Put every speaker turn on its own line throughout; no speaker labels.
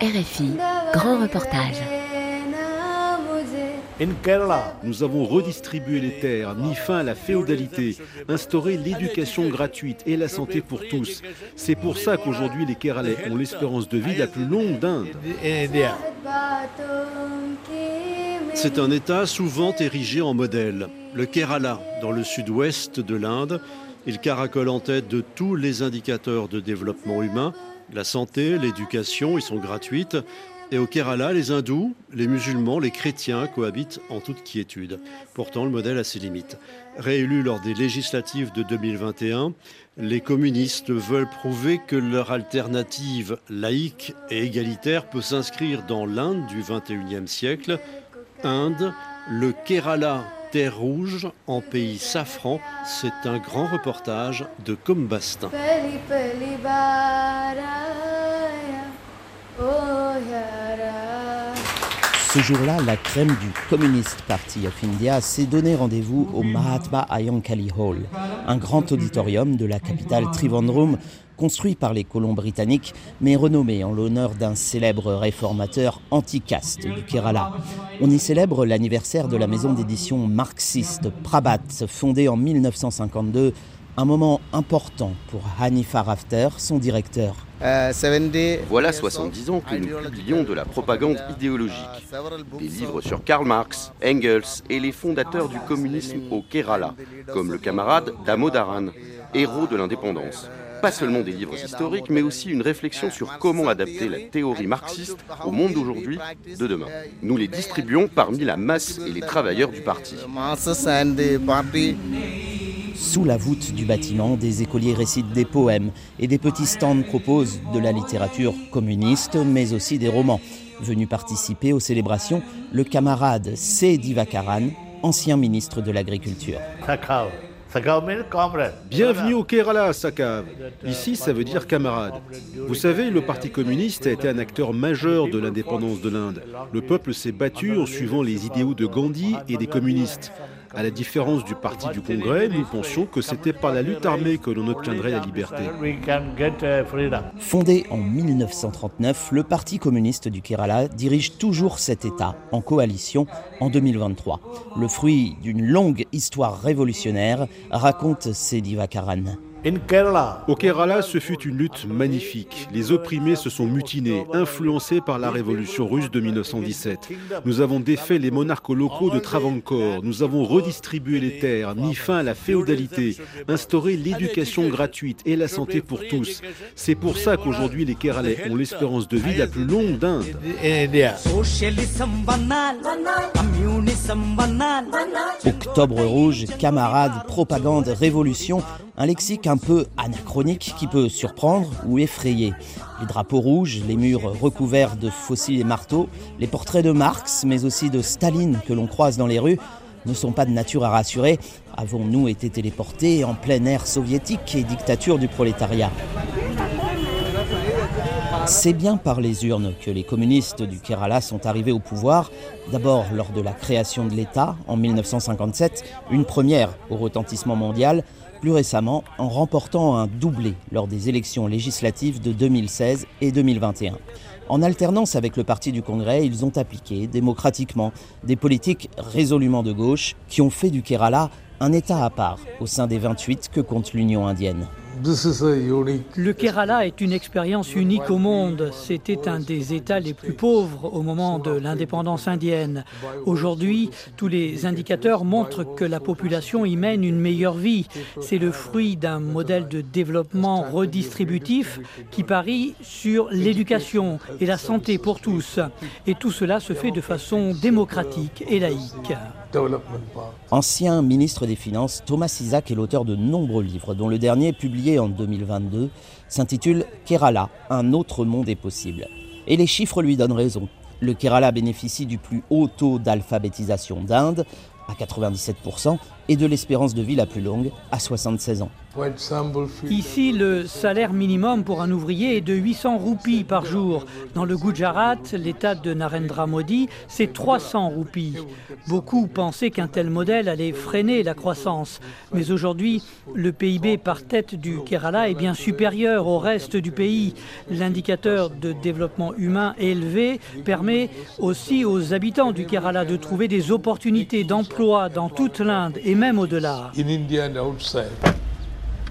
RFI, grand reportage.
Nous avons redistribué les terres, mis fin à la féodalité, instauré l'éducation gratuite et la santé pour tous. C'est pour ça qu'aujourd'hui les Keralais ont l'espérance de vie la plus longue d'Inde. C'est un État souvent érigé en modèle. Le Kerala, dans le sud-ouest de l'Inde, il caracole en tête de tous les indicateurs de développement humain. La santé, l'éducation y sont gratuites. Et au Kerala, les hindous, les musulmans, les chrétiens cohabitent en toute quiétude. Pourtant, le modèle a ses limites. Réélus lors des législatives de 2021, les communistes veulent prouver que leur alternative laïque et égalitaire peut s'inscrire dans l'Inde du 21e siècle. Inde, le Kerala, terre rouge en pays safran, c'est un grand reportage de Combastin.
Ce jour-là, la crème du Communist Party of India s'est donné rendez-vous au Mahatma Ayankali Hall, un grand auditorium de la capitale Trivandrum, construit par les colons britanniques, mais renommé en l'honneur d'un célèbre réformateur anti-caste du Kerala. On y célèbre l'anniversaire de la maison d'édition marxiste Prabhat, fondée en 1952 un moment important pour Hanifa Rafter, son directeur.
Voilà 70 ans que nous publions de la propagande idéologique. Des livres sur Karl Marx, Engels et les fondateurs du communisme au Kerala, comme le camarade Damodaran, héros de l'indépendance. Pas seulement des livres historiques, mais aussi une réflexion sur comment adapter la théorie marxiste au monde d'aujourd'hui, de demain. Nous les distribuons parmi la masse et les travailleurs du parti.
Sous la voûte du bâtiment, des écoliers récitent des poèmes et des petits stands proposent de la littérature communiste, mais aussi des romans. Venu participer aux célébrations, le camarade C. Divakaran, ancien ministre de l'Agriculture.
Bienvenue au Kerala, Sakav. Ici, ça veut dire camarade. Vous savez, le Parti communiste a été un acteur majeur de l'indépendance de l'Inde. Le peuple s'est battu en suivant les idéaux de Gandhi et des communistes. À la différence du parti du Congrès, nous pensions que c'était par la lutte armée que l'on obtiendrait la liberté.
Fondé en 1939, le Parti communiste du Kerala dirige toujours cet État en coalition en 2023. Le fruit d'une longue histoire révolutionnaire, raconte Sediva Karan.
Au Kerala, ce fut une lutte magnifique. Les opprimés se sont mutinés, influencés par la révolution russe de 1917. Nous avons défait les monarques locaux de Travancore, nous avons redistribué les terres, mis fin à la féodalité, instauré l'éducation gratuite et la santé pour tous. C'est pour ça qu'aujourd'hui les Keralais ont l'espérance de vie la plus longue d'Inde.
Octobre rouge, camarades, propagande, révolution, un lexique un peu anachronique qui peut surprendre ou effrayer. Les drapeaux rouges, les murs recouverts de fossiles et marteaux, les portraits de Marx, mais aussi de Staline que l'on croise dans les rues, ne sont pas de nature à rassurer. Avons-nous été téléportés en plein air soviétique et dictature du prolétariat? C'est bien par les urnes que les communistes du Kerala sont arrivés au pouvoir, d'abord lors de la création de l'État en 1957, une première au retentissement mondial, plus récemment en remportant un doublé lors des élections législatives de 2016 et 2021. En alternance avec le Parti du Congrès, ils ont appliqué démocratiquement des politiques résolument de gauche qui ont fait du Kerala un État à part au sein des 28 que compte l'Union indienne.
Le Kerala est une expérience unique au monde. C'était un des États les plus pauvres au moment de l'indépendance indienne. Aujourd'hui, tous les indicateurs montrent que la population y mène une meilleure vie. C'est le fruit d'un modèle de développement redistributif qui parie sur l'éducation et la santé pour tous. Et tout cela se fait de façon démocratique et laïque.
Ancien ministre des Finances, Thomas Isaac est l'auteur de nombreux livres, dont le dernier, publié en 2022, s'intitule Kerala, un autre monde est possible. Et les chiffres lui donnent raison. Le Kerala bénéficie du plus haut taux d'alphabétisation d'Inde, à 97%, et de l'espérance de vie la plus longue à 76 ans.
Ici, le salaire minimum pour un ouvrier est de 800 roupies par jour. Dans le Gujarat, l'état de Narendra Modi, c'est 300 roupies. Beaucoup pensaient qu'un tel modèle allait freiner la croissance. Mais aujourd'hui, le PIB par tête du Kerala est bien supérieur au reste du pays. L'indicateur de développement humain élevé permet aussi aux habitants du Kerala de trouver des opportunités d'emploi dans toute l'Inde même au-delà.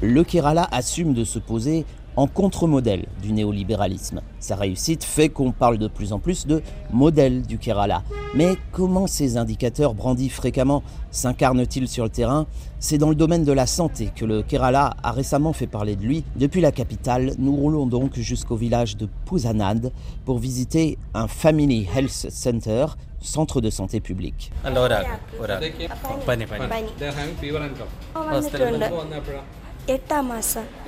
Le Kerala assume de se poser en contre-modèle du néolibéralisme. Sa réussite fait qu'on parle de plus en plus de modèle du Kerala. Mais comment ces indicateurs brandis fréquemment? S'incarnent-ils sur le terrain? C'est dans le domaine de la santé que le Kerala a récemment fait parler de lui. Depuis la capitale, nous roulons donc jusqu'au village de Pusanad pour visiter un Family Health Center, centre de santé public.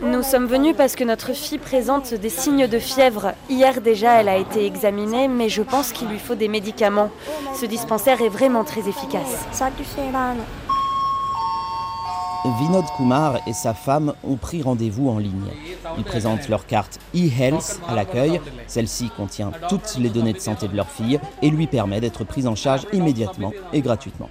Nous sommes venus parce que notre fille présente des signes de fièvre. Hier déjà, elle a été examinée, mais je pense qu'il lui faut des médicaments. Ce dispensaire est vraiment très efficace.
Vinod Kumar et sa femme ont pris rendez-vous en ligne. Ils présentent leur carte e-health à l'accueil. Celle-ci contient toutes les données de santé de leur fille et lui permet d'être prise en charge immédiatement et gratuitement.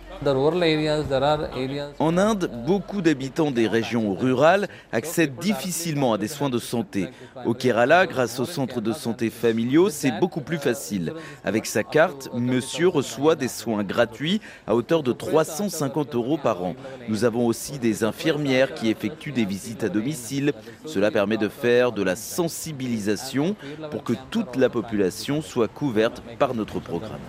En Inde, beaucoup d'habitants des régions rurales accèdent difficilement à des soins de santé. Au Kerala, grâce aux centres de santé familiaux, c'est beaucoup plus facile. Avec sa carte, monsieur reçoit des soins gratuits à hauteur de 350 euros par an. Nous avons aussi des infirmières qui effectuent des visites à domicile. Cela permet de faire de la sensibilisation pour que toute la population soit couverte par notre programme.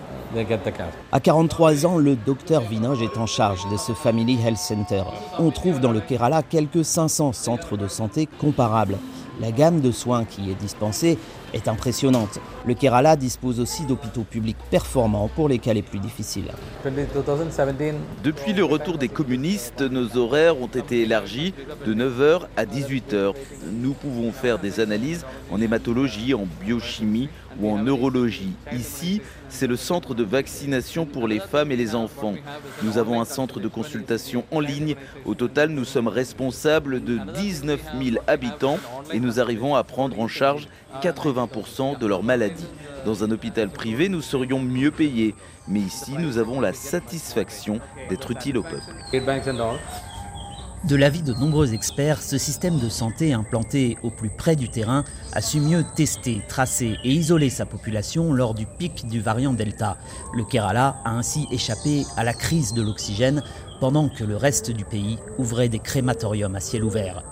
À 43 ans, le docteur Est en charge de ce Family Health Center. On trouve dans le Kerala quelques 500 centres de santé comparables. La gamme de soins qui est dispensée est impressionnante. Le Kerala dispose aussi d'hôpitaux publics performants pour les cas les plus difficiles.
Depuis le retour des communistes, nos horaires ont été élargis de 9h à 18h. Nous pouvons faire des analyses en hématologie, en biochimie ou en neurologie. Ici, c'est le centre de vaccination pour les femmes et les enfants. Nous avons un centre de consultation en ligne. Au total, nous sommes responsables de 19 000 habitants et nous arrivons à prendre en charge 80% de leurs maladies. Dans un hôpital privé, nous serions mieux payés. Mais ici, nous avons la satisfaction d'être utiles au peuple.
De l'avis de nombreux experts, ce système de santé implanté au plus près du terrain a su mieux tester, tracer et isoler sa population lors du pic du variant Delta. Le Kerala a ainsi échappé à la crise de l'oxygène pendant que le reste du pays ouvrait des crématoriums à ciel ouvert.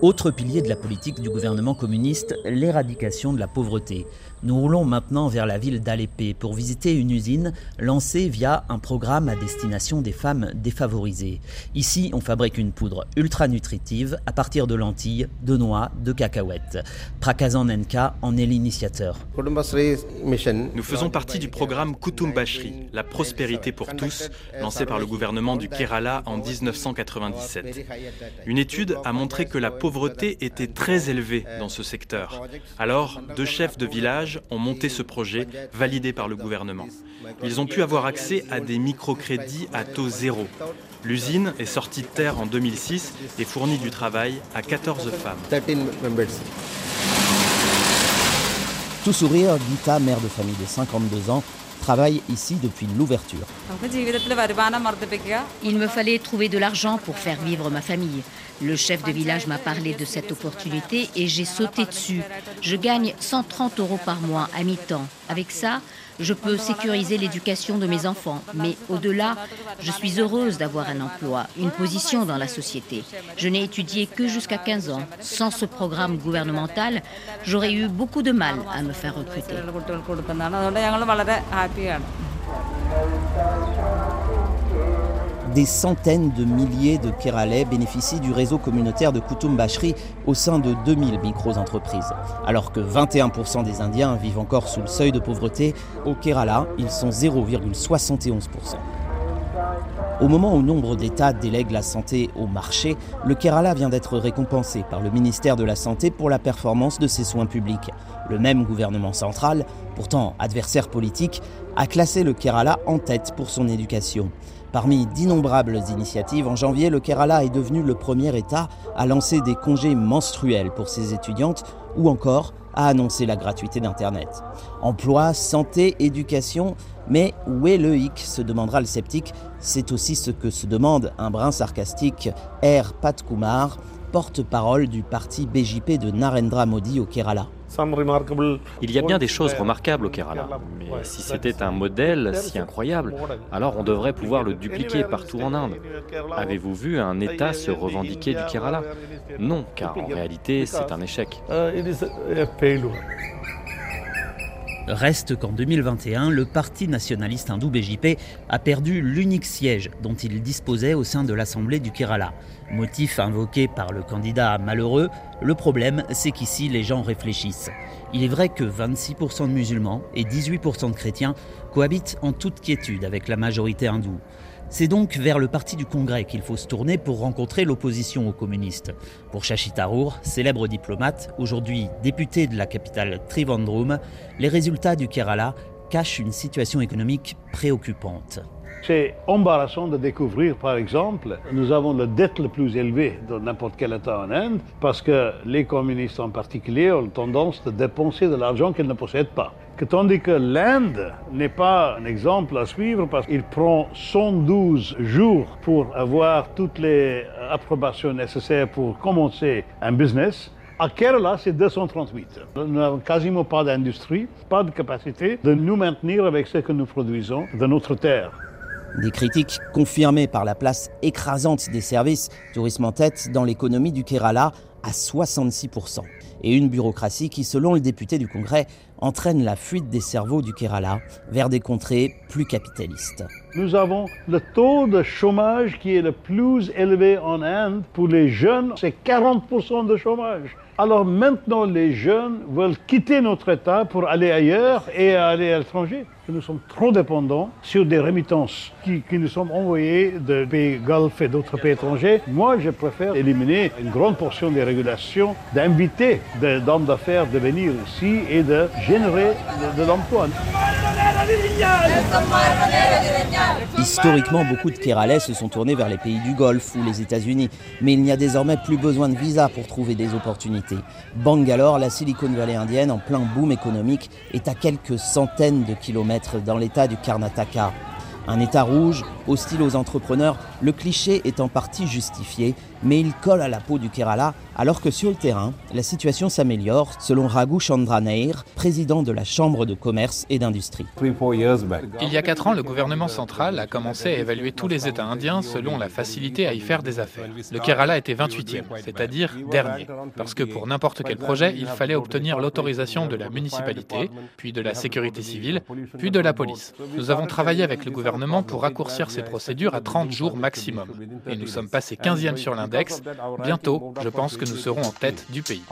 Autre pilier de la politique du gouvernement communiste, l'éradication de la pauvreté. Nous roulons maintenant vers la ville d'Alépé pour visiter une usine lancée via un programme à destination des femmes défavorisées. Ici, on fabrique une poudre ultra nutritive à partir de lentilles, de noix, de cacahuètes. Prakazan Nenka en est l'initiateur.
Nous faisons partie du programme Kutumbashri, la prospérité pour tous, lancé par le gouvernement du Kerala en 1997. Une étude a montré que la pauvreté était très élevée dans ce secteur. Alors, deux chefs de village ont monté ce projet validé par le gouvernement. Ils ont pu avoir accès à des microcrédits à taux zéro. L'usine est sortie de terre en 2006 et fournit du travail à 14 femmes.
Tout sourire, Gita, mère de famille de 52 ans, travaille ici depuis l'ouverture.
Il me fallait trouver de l'argent pour faire vivre ma famille. Le chef de village m'a parlé de cette opportunité et j'ai sauté dessus. Je gagne 130 euros par mois à mi-temps. Avec ça, je peux sécuriser l'éducation de mes enfants. Mais au-delà, je suis heureuse d'avoir un emploi, une position dans la société. Je n'ai étudié que jusqu'à 15 ans. Sans ce programme gouvernemental, j'aurais eu beaucoup de mal à me faire recruter.
Des centaines de milliers de Keralais bénéficient du réseau communautaire de Kutum Bashri au sein de 2000 micro-entreprises. Alors que 21% des Indiens vivent encore sous le seuil de pauvreté, au Kerala, ils sont 0,71%. Au moment où nombre d'États délèguent la santé au marché, le Kerala vient d'être récompensé par le ministère de la Santé pour la performance de ses soins publics. Le même gouvernement central, pourtant adversaire politique, a classé le Kerala en tête pour son éducation. Parmi d'innombrables initiatives, en janvier, le Kerala est devenu le premier État à lancer des congés menstruels pour ses étudiantes ou encore à annoncer la gratuité d'Internet. Emploi, santé, éducation, mais où est le hic se demandera le sceptique. C'est aussi ce que se demande un brin sarcastique R. Kumar, porte-parole du parti BJP de Narendra Modi au Kerala.
Il y a bien des choses remarquables au Kerala, mais si c'était un modèle si incroyable, alors on devrait pouvoir le dupliquer partout en Inde. Avez-vous vu un État se revendiquer du Kerala Non, car en réalité c'est un échec.
Reste qu'en 2021, le Parti nationaliste hindou BJP a perdu l'unique siège dont il disposait au sein de l'Assemblée du Kerala. Motif invoqué par le candidat malheureux, le problème c'est qu'ici les gens réfléchissent. Il est vrai que 26% de musulmans et 18% de chrétiens cohabitent en toute quiétude avec la majorité hindoue. C'est donc vers le parti du Congrès qu'il faut se tourner pour rencontrer l'opposition aux communistes. Pour Shashi Tharoor, célèbre diplomate, aujourd'hui député de la capitale Trivandrum, les résultats du Kerala cachent une situation économique préoccupante.
C'est embarrassant de découvrir, par exemple, nous avons la dette la plus élevée de n'importe quel État en Inde, parce que les communistes en particulier ont tendance de dépenser de l'argent qu'ils ne possèdent pas. tandis que l'Inde n'est pas un exemple à suivre parce qu'il prend 112 jours pour avoir toutes les approbations nécessaires pour commencer un business. À Kerala, c'est 238. Nous n'avons quasiment pas d'industrie, pas de capacité de nous maintenir avec ce que nous produisons de notre terre.
Des critiques confirmées par la place écrasante des services, tourisme en tête dans l'économie du Kerala à 66%. Et une bureaucratie qui, selon le député du Congrès, entraîne la fuite des cerveaux du Kerala vers des contrées plus capitalistes.
Nous avons le taux de chômage qui est le plus élevé en Inde. Pour les jeunes, c'est 40% de chômage. Alors maintenant, les jeunes veulent quitter notre État pour aller ailleurs et aller à l'étranger. Nous sommes trop dépendants sur des remittances qui, nous sont envoyées de pays golf et d'autres pays étrangers. Moi, je préfère éliminer une grande portion des régulations, d'inviter des hommes d'affaires de venir ici et de de.
Historiquement, beaucoup de Kéralais se sont tournés vers les pays du Golfe ou les États-Unis, mais il n'y a désormais plus besoin de visa pour trouver des opportunités. Bangalore, la Silicon Valley indienne, en plein boom économique, est à quelques centaines de kilomètres dans l'état du Karnataka. Un État rouge, hostile aux entrepreneurs, le cliché est en partie justifié, mais il colle à la peau du Kerala, alors que sur le terrain, la situation s'améliore, selon Raghu Chandra Nair, président de la Chambre de commerce et d'industrie.
Il y a quatre ans, le gouvernement central a commencé à évaluer tous les États indiens selon la facilité à y faire des affaires. Le Kerala était 28e, c'est-à-dire dernier, parce que pour n'importe quel projet, il fallait obtenir l'autorisation de la municipalité, puis de la sécurité civile, puis de la police. Nous avons travaillé avec le gouvernement pour raccourcir ces procédures à 30 jours maximum. Et nous sommes passés 15e sur l'index. Bientôt, je pense que nous serons en tête du pays.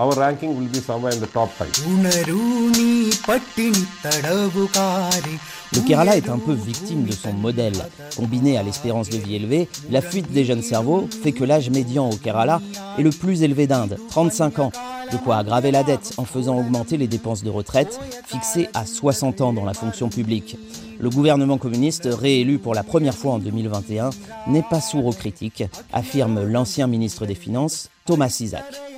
Le Kerala est un peu victime de son modèle. Combiné à l'espérance de vie élevée, la fuite des jeunes cerveaux fait que l'âge médian au Kerala est le plus élevé d'Inde, 35 ans. De quoi aggraver la dette en faisant augmenter les dépenses de retraite, fixées à 60 ans dans la fonction publique. Le gouvernement communiste, réélu pour la première fois en 2021, n'est pas sourd aux critiques, affirme l'ancien ministre des Finances, Thomas Isaac.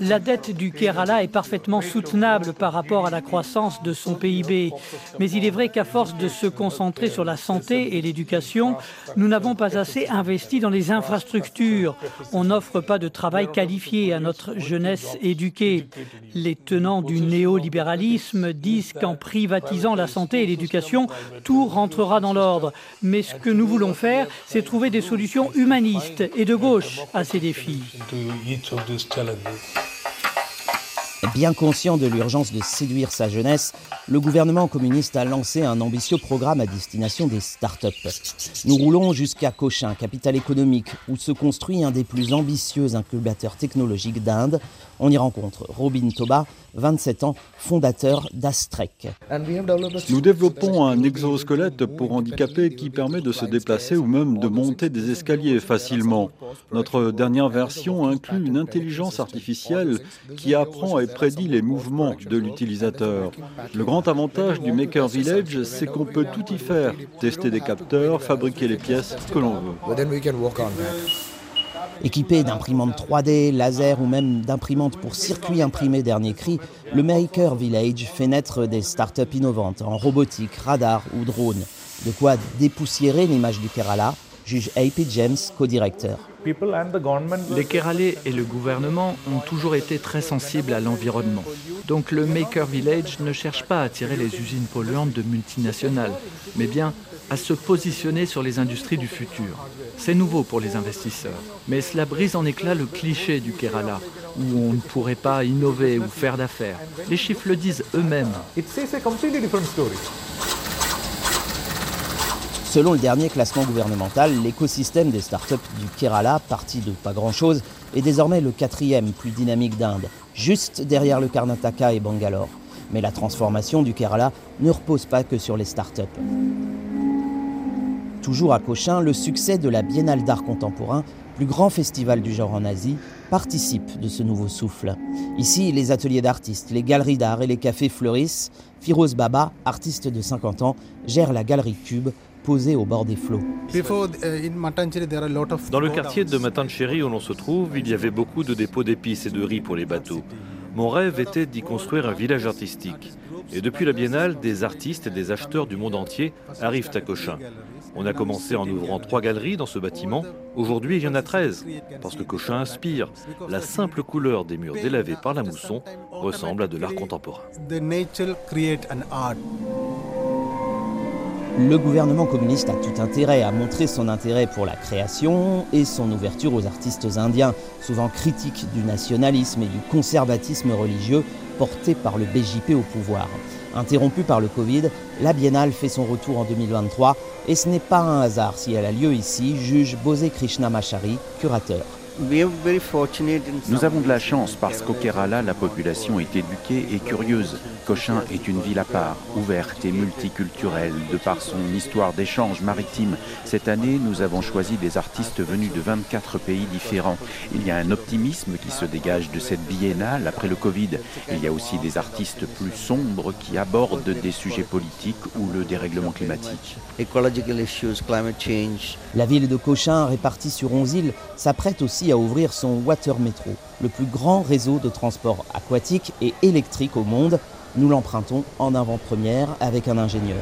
La dette du Kerala est parfaitement soutenable par rapport à la croissance de son PIB. Mais il est vrai qu'à force de se concentrer sur la santé et l'éducation, nous n'avons pas assez investi dans les infrastructures. On n'offre pas de travail qualifié à notre jeunesse éduquée. Les tenants du néolibéralisme disent qu'en privatisant la santé et l'éducation, tout rentrera dans l'ordre. Mais ce que nous voulons faire, c'est trouver des solutions humanistes et de gauche à ces défis. each of these challenges.
Bien conscient de l'urgence de séduire sa jeunesse, le gouvernement communiste a lancé un ambitieux programme à destination des start-up. Nous roulons jusqu'à Cochin, capitale économique, où se construit un des plus ambitieux incubateurs technologiques d'Inde. On y rencontre Robin Toba, 27 ans, fondateur d'Astrek.
Nous développons un exosquelette pour handicapés qui permet de se déplacer ou même de monter des escaliers facilement. Notre dernière version inclut une intelligence artificielle qui apprend et prédit les mouvements de l'utilisateur. Le grand avantage du Maker Village, c'est qu'on peut tout y faire, tester des capteurs, fabriquer les pièces que l'on veut.
Équipé d'imprimantes 3D, laser ou même d'imprimantes pour circuits imprimés dernier cri, le Maker Village fait naître des startups innovantes en robotique, radar ou drone. De quoi dépoussiérer l'image du Kerala, juge A.P. James, co-directeur.
Les Keralais et le gouvernement ont toujours été très sensibles à l'environnement. Donc le Maker Village ne cherche pas à attirer les usines polluantes de multinationales, mais bien à se positionner sur les industries du futur. C'est nouveau pour les investisseurs, mais cela brise en éclats le cliché du Kerala, où on ne pourrait pas innover ou faire d'affaires. Les chiffres le disent eux-mêmes.
Selon le dernier classement gouvernemental, l'écosystème des startups du Kerala, parti de pas grand-chose, est désormais le quatrième plus dynamique d'Inde, juste derrière le Karnataka et Bangalore. Mais la transformation du Kerala ne repose pas que sur les startups. Toujours à Cochin, le succès de la Biennale d'art contemporain, plus grand festival du genre en Asie, participe de ce nouveau souffle. Ici, les ateliers d'artistes, les galeries d'art et les cafés fleurissent. Firoz Baba, artiste de 50 ans, gère la galerie Cube, posée au bord des flots.
Dans le quartier de Matancheri où l'on se trouve, il y avait beaucoup de dépôts d'épices et de riz pour les bateaux. Mon rêve était d'y construire un village artistique. Et depuis la biennale, des artistes et des acheteurs du monde entier arrivent à Cochin. On a commencé en ouvrant trois galeries dans ce bâtiment. Aujourd'hui, il y en a 13, parce que Cochin inspire. La simple couleur des murs délavés par la mousson ressemble à de l'art contemporain.
Le gouvernement communiste a tout intérêt à montrer son intérêt pour la création et son ouverture aux artistes indiens, souvent critiques du nationalisme et du conservatisme religieux porté par le BJP au pouvoir. Interrompue par le Covid, la biennale fait son retour en 2023 et ce n'est pas un hasard si elle a lieu ici, juge Bose Krishna Machari, curateur.
Nous avons de la chance parce qu'au Kerala, la population est éduquée et curieuse. Cochin est une ville à part, ouverte et multiculturelle, de par son histoire d'échange maritime. Cette année, nous avons choisi des artistes venus de 24 pays différents. Il y a un optimisme qui se dégage de cette biennale après le Covid. Il y a aussi des artistes plus sombres qui abordent des sujets politiques ou le dérèglement climatique.
La ville de Cochin, répartie sur 11 îles, s'apprête aussi à ouvrir son Water Metro, le plus grand réseau de transport aquatique et électrique au monde. Nous l'empruntons en avant-première avec un ingénieur.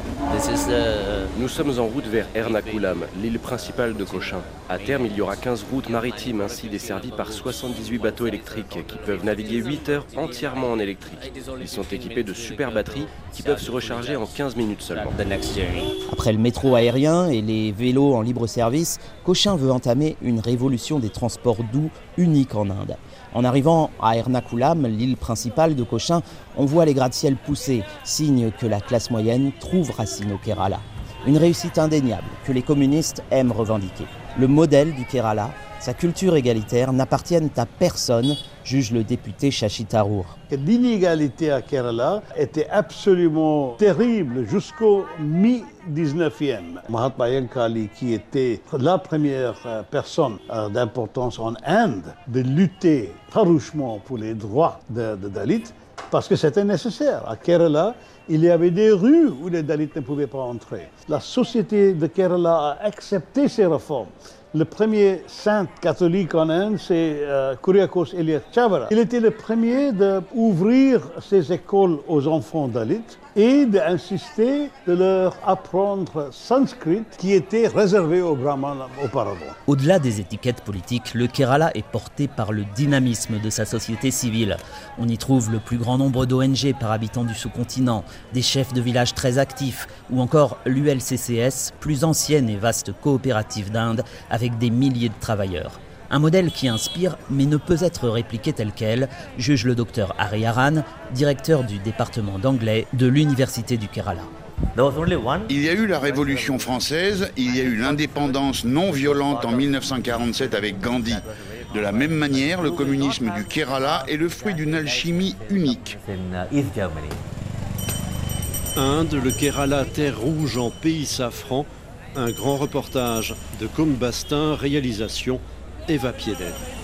Nous sommes en route vers Ernakulam, l'île principale de Cochin. À terme, il y aura 15 routes maritimes ainsi desservies par 78 bateaux électriques qui peuvent naviguer 8 heures entièrement en électrique. Ils sont équipés de super batteries qui peuvent se recharger en 15 minutes seulement.
Après le métro aérien et les vélos en libre service, Cochin veut entamer une révolution des transports doux unique en Inde. En arrivant à Ernakulam, l'île principale de Cochin, on voit les pousser, signe que la classe moyenne trouve racine au Kerala. Une réussite indéniable que les communistes aiment revendiquer. Le modèle du Kerala, sa culture égalitaire n'appartiennent à personne, juge le député Shashi
L'inégalité à Kerala était absolument terrible jusqu'au mi-19e. Mahatma Yankali, qui était la première euh, personne euh, d'importance en Inde de lutter farouchement pour les droits de, de Dalits, parce que c'était nécessaire. À Kerala, il y avait des rues où les Dalits ne pouvaient pas entrer. La société de Kerala a accepté ces réformes. Le premier saint catholique en Inde, c'est euh, Kuriakos Elias Chavara. Il était le premier d'ouvrir ses écoles aux enfants dalits et d'insister de leur apprendre sanskrit qui était réservé aux brahmanes auparavant.
Au-delà des étiquettes politiques, le Kerala est porté par le dynamisme de sa société civile. On y trouve le plus grand nombre d'ONG par habitant du sous-continent, des chefs de village très actifs ou encore l'ULCCS, plus ancienne et vaste coopérative d'Inde avec des milliers de travailleurs. Un modèle qui inspire mais ne peut être répliqué tel quel, juge le docteur Harry Aran, directeur du département d'anglais de l'Université du Kerala.
Il y a eu la Révolution française, il y a eu l'indépendance non violente en 1947 avec Gandhi. De la même manière, le communisme du Kerala est le fruit d'une alchimie unique.
Inde, le Kerala, terre rouge en pays safran, un grand reportage de Bastin, réalisation Eva Piedel.